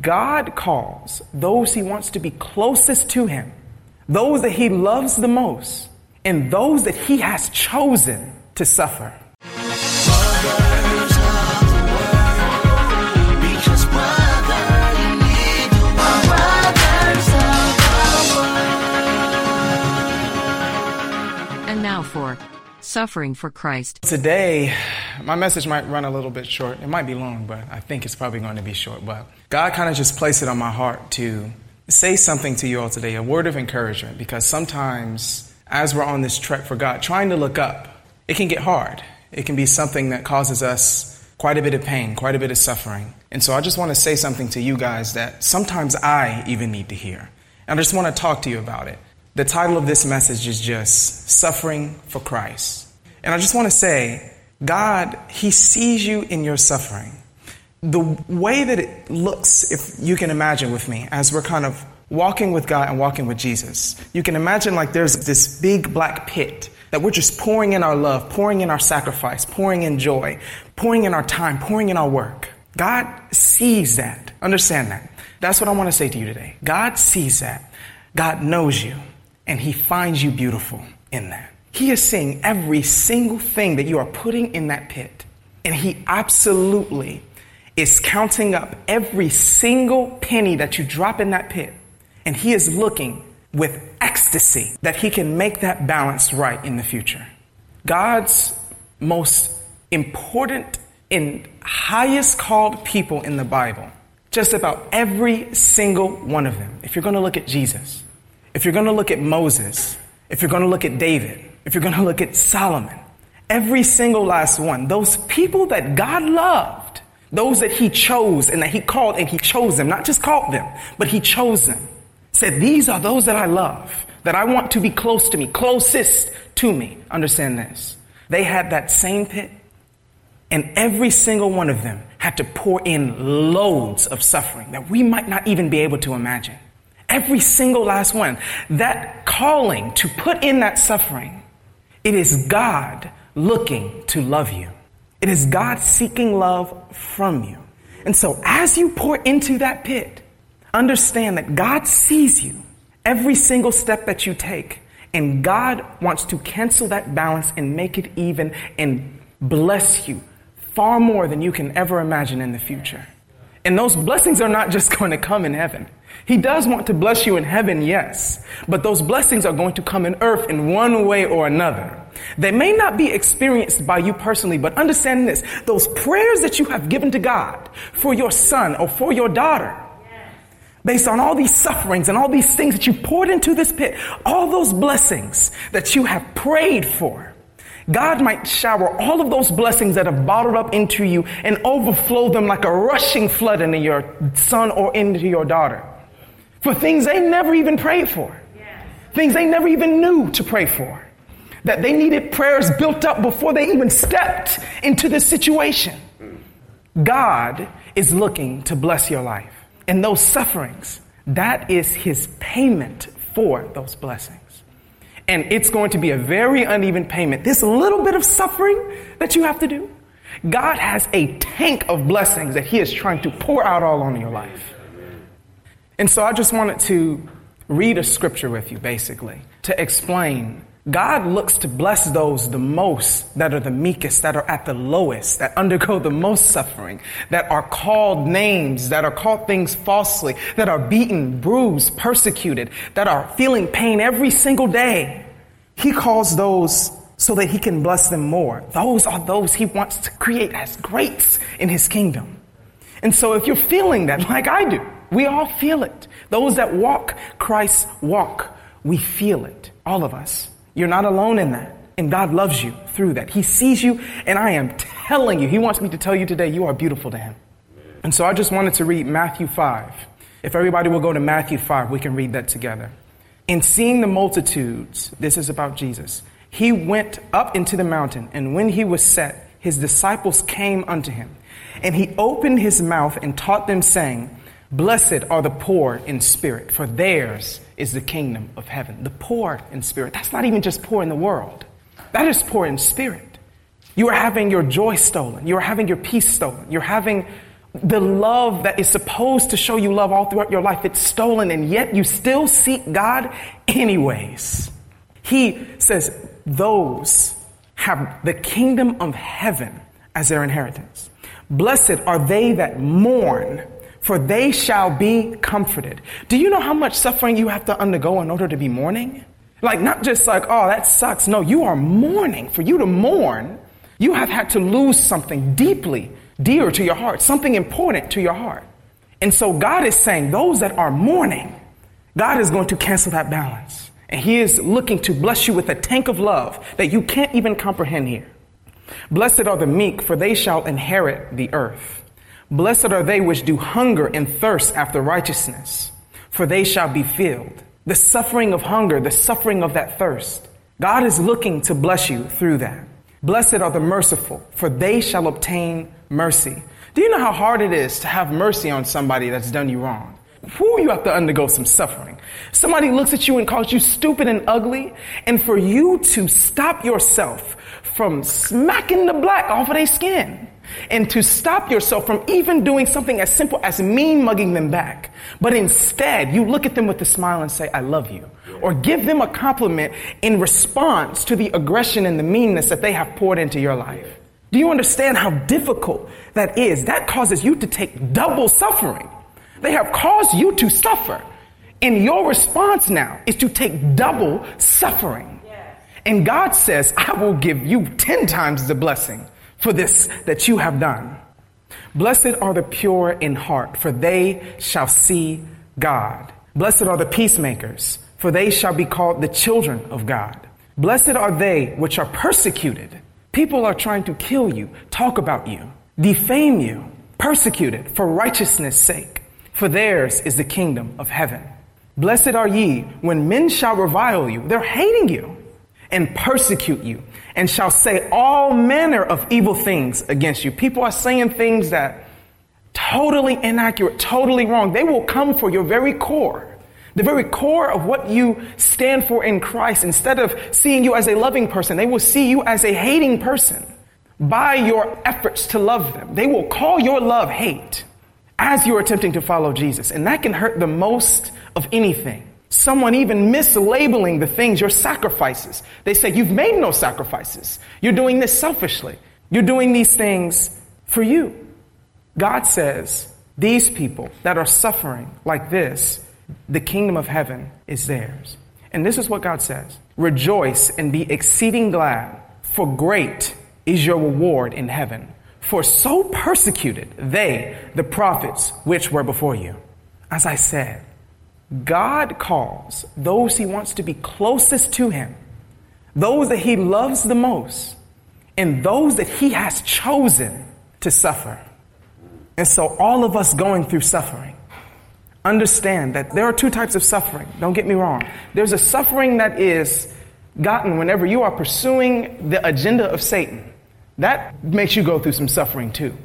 God calls those he wants to be closest to him, those that he loves the most, and those that he has chosen to suffer. And now for Suffering for Christ. Today, my message might run a little bit short. It might be long, but I think it's probably going to be short. But God kind of just placed it on my heart to say something to you all today, a word of encouragement, because sometimes as we're on this trek for God, trying to look up, it can get hard. It can be something that causes us quite a bit of pain, quite a bit of suffering. And so I just want to say something to you guys that sometimes I even need to hear. And I just want to talk to you about it. The title of this message is just Suffering for Christ. And I just want to say, God, He sees you in your suffering. The way that it looks, if you can imagine with me, as we're kind of walking with God and walking with Jesus, you can imagine like there's this big black pit that we're just pouring in our love, pouring in our sacrifice, pouring in joy, pouring in our time, pouring in our work. God sees that. Understand that. That's what I want to say to you today. God sees that. God knows you and he finds you beautiful in that. He is seeing every single thing that you are putting in that pit. And he absolutely is counting up every single penny that you drop in that pit. And he is looking with ecstasy that he can make that balance right in the future. God's most important and highest called people in the Bible, just about every single one of them. If you're going to look at Jesus, if you're going to look at Moses, if you're going to look at David, if you're going to look at Solomon, every single last one, those people that God loved, those that he chose and that he called and he chose them, not just called them, but he chose them, said, these are those that I love, that I want to be close to me, closest to me. Understand this. They had that same pit and every single one of them had to pour in loads of suffering that we might not even be able to imagine. Every single last one. That calling to put in that suffering, it is God looking to love you. It is God seeking love from you. And so as you pour into that pit, understand that God sees you every single step that you take. And God wants to cancel that balance and make it even and bless you far more than you can ever imagine in the future. And those blessings are not just going to come in heaven. He does want to bless you in heaven, yes, but those blessings are going to come in earth in one way or another. They may not be experienced by you personally, but understand this. Those prayers that you have given to God for your son or for your daughter, based on all these sufferings and all these things that you poured into this pit, all those blessings that you have prayed for, God might shower all of those blessings that have bottled up into you and overflow them like a rushing flood into your son or into your daughter for things they never even prayed for, things they never even knew to pray for, that they needed prayers built up before they even stepped into this situation. God is looking to bless your life. And those sufferings, that is his payment for those blessings. And it's going to be a very uneven payment. This little bit of suffering that you have to do, God has a tank of blessings that he is trying to pour out all on your life. And so I just wanted to read a scripture with you, basically, to explain. God looks to bless those the most that are the meekest, that are at the lowest, that undergo the most suffering, that are called names, that are called things falsely, that are beaten, bruised, persecuted, that are feeling pain every single day. He calls those so that he can bless them more. Those are those he wants to create as greats in his kingdom. And so if you're feeling that, like I do, we all feel it. Those that walk Christ's walk, we feel it. All of us. You're not alone in that. And God loves you through that. He sees you, and I am telling you, He wants me to tell you today, you are beautiful to Him. And so I just wanted to read Matthew 5. If everybody will go to Matthew 5, we can read that together. In seeing the multitudes, this is about Jesus, he went up into the mountain, and when he was set, his disciples came unto him. And he opened his mouth and taught them, saying, Blessed are the poor in spirit, for theirs is the kingdom of heaven. The poor in spirit. That's not even just poor in the world. That is poor in spirit. You are having your joy stolen. You are having your peace stolen. You're having the love that is supposed to show you love all throughout your life, it's stolen, and yet you still seek God anyways. He says, Those have the kingdom of heaven as their inheritance. Blessed are they that mourn, for they shall be comforted. Do you know how much suffering you have to undergo in order to be mourning? Like, not just like, oh, that sucks. No, you are mourning. For you to mourn, you have had to lose something deeply dear to your heart, something important to your heart. And so God is saying, those that are mourning, God is going to cancel that balance. And He is looking to bless you with a tank of love that you can't even comprehend here. Blessed are the meek, for they shall inherit the earth. Blessed are they which do hunger and thirst after righteousness, for they shall be filled. The suffering of hunger, the suffering of that thirst. God is looking to bless you through that. Blessed are the merciful, for they shall obtain mercy. Do you know how hard it is to have mercy on somebody that's done you wrong? Who you have to undergo some suffering. Somebody looks at you and calls you stupid and ugly, and for you to stop yourself from smacking the black off of their skin, and to stop yourself from even doing something as simple as mean mugging them back, but instead you look at them with a smile and say, I love you, or give them a compliment in response to the aggression and the meanness that they have poured into your life. Do you understand how difficult that is? That causes you to take double suffering. They have caused you to suffer. And your response now is to take double suffering. And God says, I will give you 10 times the blessing for this that you have done. Blessed are the pure in heart, for they shall see God. Blessed are the peacemakers, for they shall be called the children of God. Blessed are they which are persecuted People are trying to kill you, talk about you, defame you, persecuted for righteousness' sake, for theirs is the kingdom of heaven. Blessed are ye when men shall revile you, they're hating you, and persecute you, and shall say all manner of evil things against you. People are saying things that totally inaccurate, totally wrong. They will come for your very core the very core of what you stand for in Christ, instead of seeing you as a loving person, they will see you as a hating person by your efforts to love them. They will call your love hate as you're attempting to follow Jesus. And that can hurt the most of anything. Someone even mislabeling the things, your sacrifices. They say, You've made no sacrifices. You're doing this selfishly. You're doing these things for you. God says, These people that are suffering like this, the kingdom of heaven is theirs. And this is what God says Rejoice and be exceeding glad, for great is your reward in heaven. For so persecuted they, the prophets, which were before you. As I said, God calls those he wants to be closest to him, those that he loves the most, and those that he has chosen to suffer. And so all of us going through suffering, understand that there are two types of suffering. Don't get me wrong. There's a suffering that is gotten whenever you are pursuing the agenda of Satan. That makes you go through some suffering too.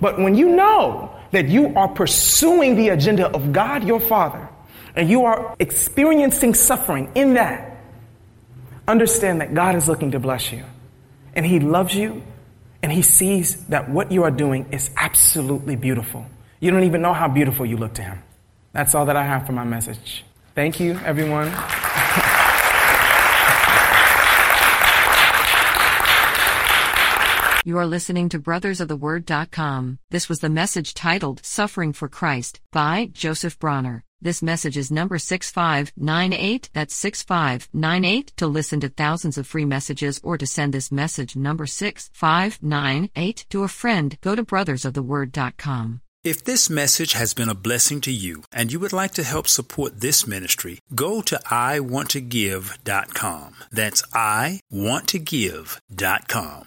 But when you know that you are pursuing the agenda of God your Father, and you are experiencing suffering in that, understand that God is looking to bless you. And He loves you, and He sees that what you are doing is absolutely beautiful. You don't even know how beautiful you look to Him. That's all that I have for my message. Thank you, everyone. You are listening to brothersoftheword.com. This was the message titled Suffering for Christ by Joseph Bronner. This message is number 6598. That's 6598. To listen to thousands of free messages or to send this message number 6598 to a friend, go to brothersoftheword.com. If this message has been a blessing to you and you would like to help support this ministry, go to iwanttogive.com. That's iwanttogive.com.